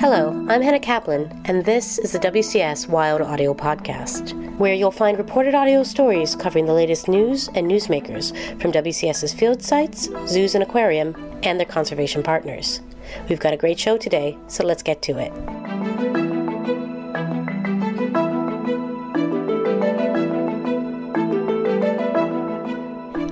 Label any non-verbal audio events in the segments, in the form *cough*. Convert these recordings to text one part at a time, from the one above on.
Hello, I'm Hannah Kaplan, and this is the WCS Wild Audio Podcast, where you'll find reported audio stories covering the latest news and newsmakers from WCS's field sites, zoos and aquarium, and their conservation partners. We've got a great show today, so let's get to it.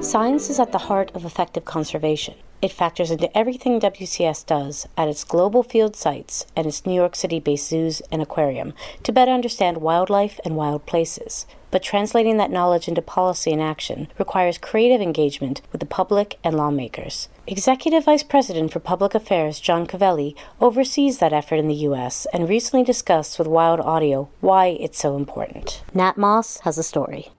Science is at the heart of effective conservation. It factors into everything WCS does at its global field sites and its New York City based zoos and aquarium to better understand wildlife and wild places. But translating that knowledge into policy and action requires creative engagement with the public and lawmakers. Executive Vice President for Public Affairs John Calvelli oversees that effort in the U.S. and recently discussed with Wild Audio why it's so important. Nat Moss has a story.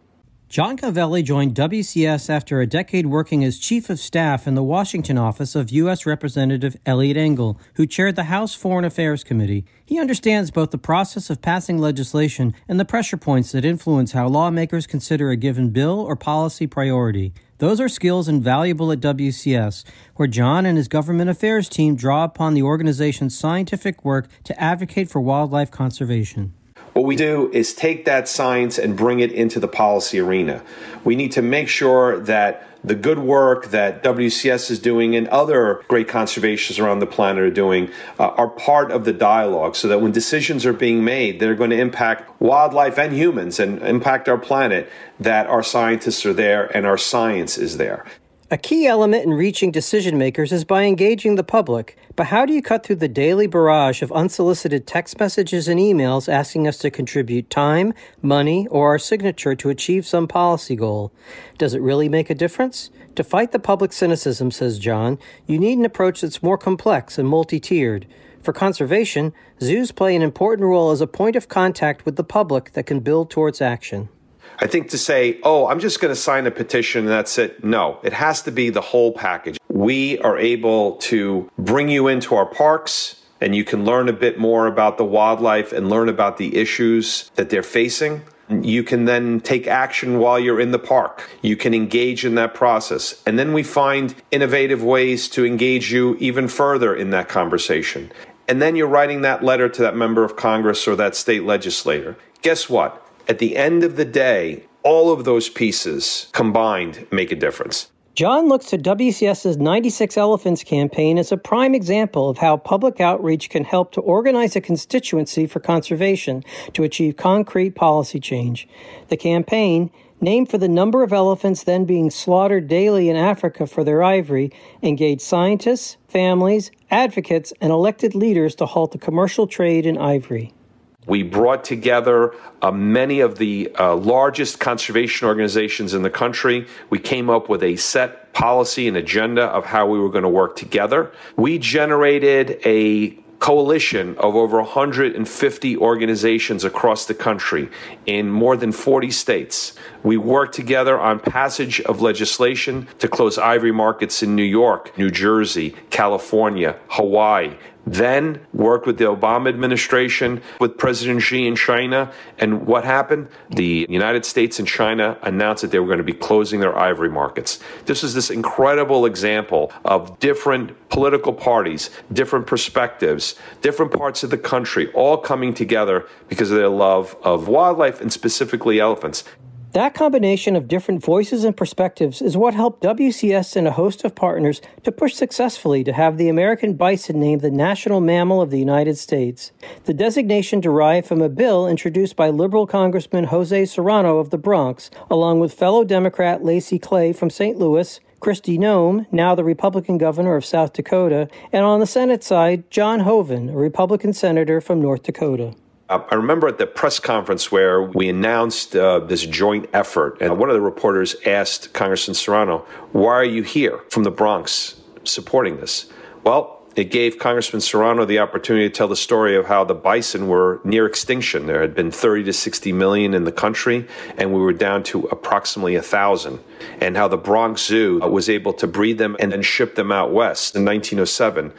John Calvelli joined WCS after a decade working as Chief of Staff in the Washington office of U.S. Representative Eliot Engel, who chaired the House Foreign Affairs Committee. He understands both the process of passing legislation and the pressure points that influence how lawmakers consider a given bill or policy priority. Those are skills invaluable at WCS, where John and his government affairs team draw upon the organization's scientific work to advocate for wildlife conservation. What we do is take that science and bring it into the policy arena. We need to make sure that the good work that WCS is doing and other great conservationists around the planet are doing uh, are part of the dialogue so that when decisions are being made that are going to impact wildlife and humans and impact our planet, that our scientists are there and our science is there. A key element in reaching decision makers is by engaging the public. But how do you cut through the daily barrage of unsolicited text messages and emails asking us to contribute time, money, or our signature to achieve some policy goal? Does it really make a difference? To fight the public cynicism, says John, you need an approach that's more complex and multi tiered. For conservation, zoos play an important role as a point of contact with the public that can build towards action. I think to say, oh, I'm just going to sign a petition and that's it. No, it has to be the whole package. We are able to bring you into our parks and you can learn a bit more about the wildlife and learn about the issues that they're facing. You can then take action while you're in the park. You can engage in that process. And then we find innovative ways to engage you even further in that conversation. And then you're writing that letter to that member of Congress or that state legislator. Guess what? At the end of the day, all of those pieces combined make a difference. John looks to WCS's 96 Elephants campaign as a prime example of how public outreach can help to organize a constituency for conservation to achieve concrete policy change. The campaign, named for the number of elephants then being slaughtered daily in Africa for their ivory, engaged scientists, families, advocates, and elected leaders to halt the commercial trade in ivory. We brought together uh, many of the uh, largest conservation organizations in the country. We came up with a set policy and agenda of how we were going to work together. We generated a coalition of over 150 organizations across the country in more than 40 states. We worked together on passage of legislation to close ivory markets in New York, New Jersey, California, Hawaii, then worked with the Obama administration, with President Xi in China. And what happened? The United States and China announced that they were going to be closing their ivory markets. This is this incredible example of different political parties, different perspectives, different parts of the country all coming together because of their love of wildlife and specifically elephants. That combination of different voices and perspectives is what helped WCS and a host of partners to push successfully to have the American bison named the national mammal of the United States. The designation derived from a bill introduced by liberal Congressman Jose Serrano of the Bronx, along with fellow Democrat Lacy Clay from St. Louis, Kristi Noem, now the Republican governor of South Dakota, and on the Senate side, John Hoeven, a Republican senator from North Dakota. Uh, I remember at the press conference where we announced uh, this joint effort, and one of the reporters asked Congressman Serrano, Why are you here from the Bronx supporting this? Well, it gave Congressman Serrano the opportunity to tell the story of how the bison were near extinction. There had been 30 to 60 million in the country, and we were down to approximately a thousand. And how the Bronx Zoo was able to breed them and then ship them out west in 1907.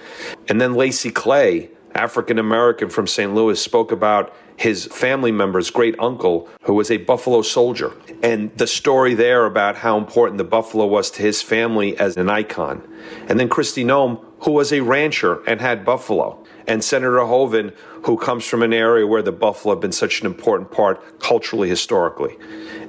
And then Lacy Clay African American from St. Louis, spoke about his family member's great uncle who was a Buffalo soldier. And the story there about how important the Buffalo was to his family as an icon. And then Kristi Noem, who was a rancher and had buffalo, and Senator Hoeven, who comes from an area where the buffalo have been such an important part culturally, historically.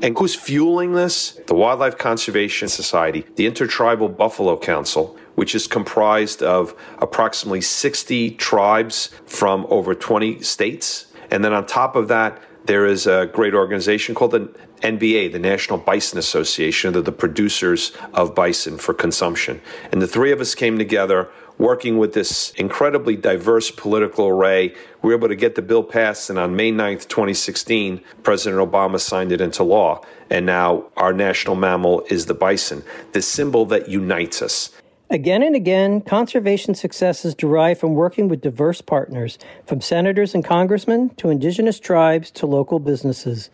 And who's fueling this? The Wildlife Conservation Society, the Intertribal Buffalo Council, which is comprised of approximately 60 tribes from over 20 states. And then on top of that, there is a great organization called the NBA, the National Bison Association. They're the producers of bison for consumption. And the three of us came together working with this incredibly diverse political array. We were able to get the bill passed, and on May 9th, 2016, President Obama signed it into law. And now our national mammal is the bison, the symbol that unites us. Again and again, conservation successes derive from working with diverse partners, from senators and congressmen to indigenous tribes to local businesses.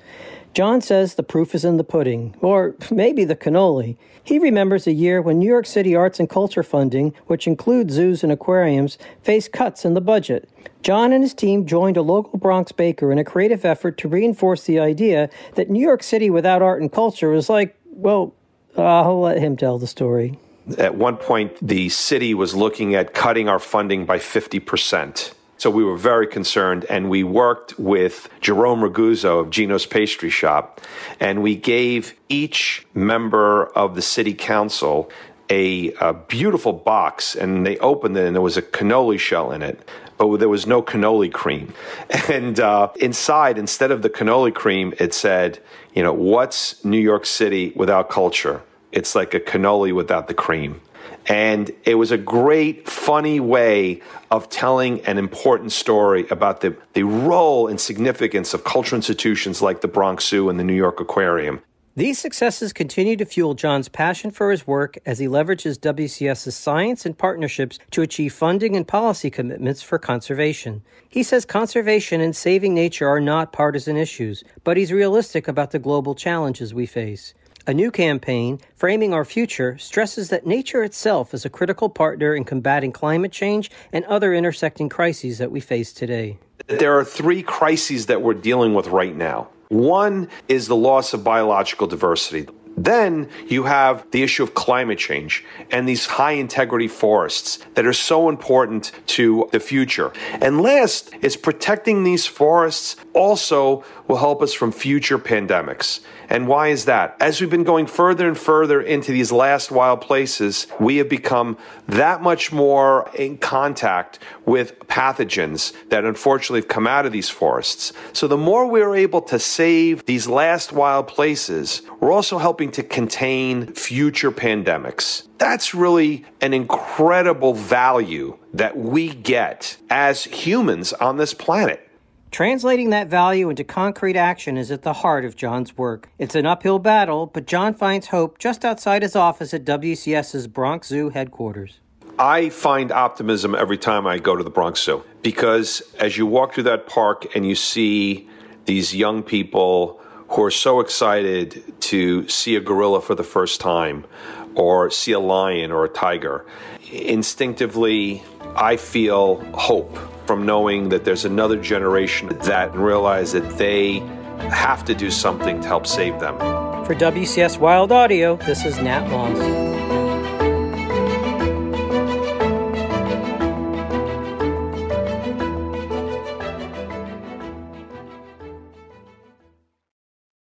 John says the proof is in the pudding, or maybe the cannoli. He remembers a year when New York City arts and culture funding, which includes zoos and aquariums, faced cuts in the budget. John and his team joined a local Bronx baker in a creative effort to reinforce the idea that New York City without art and culture is like, well, I'll let him tell the story. At one point, the city was looking at cutting our funding by 50%. So we were very concerned, and we worked with Jerome Raguzzo of Gino's Pastry Shop, and we gave each member of the city council a, a, beautiful box, and they opened it, and there was a cannoli shell in it, but there was no cannoli cream. *laughs* And uh, inside, instead of the cannoli cream, it said, you know, what's New York City without culture? It's like a cannoli without the cream. And it was a great, funny way of telling an important story about the, the role and significance of cultural institutions like the Bronx Zoo and the New York Aquarium. These successes continue to fuel John's passion for his work as he leverages WCS's science and partnerships to achieve funding and policy commitments for conservation. He says conservation and saving nature are not partisan issues, but he's realistic about the global challenges we face. A new campaign, Framing Our Future, stresses that nature itself is a critical partner in combating climate change and other intersecting crises that we face today. There are three crises that we're dealing with right now. One is the loss of biological diversity. Then you have the issue of climate change and these high integrity forests that are so important to the future. And last is protecting these forests also will help us from future pandemics. And why is that? As we've been going further and further into these last wild places, we have become that much more in contact with pathogens that unfortunately have come out of these forests. So the more we're able to save these last wild places, we're also helping to contain future pandemics. That's really an incredible value that we get as humans on this planet. Translating that value into concrete action is at the heart of John's work. It's an uphill battle, but John finds hope just outside his office at WCS's Bronx Zoo headquarters. I find optimism every time I go to the Bronx Zoo because as you walk through that park and you see these young people who are so excited to see a gorilla for the first time or see a lion or a tiger, instinctively I feel hope from knowing that there's another generation that realize that they have to do something to help save them. For WCS Wild Audio, this is Nat Moss.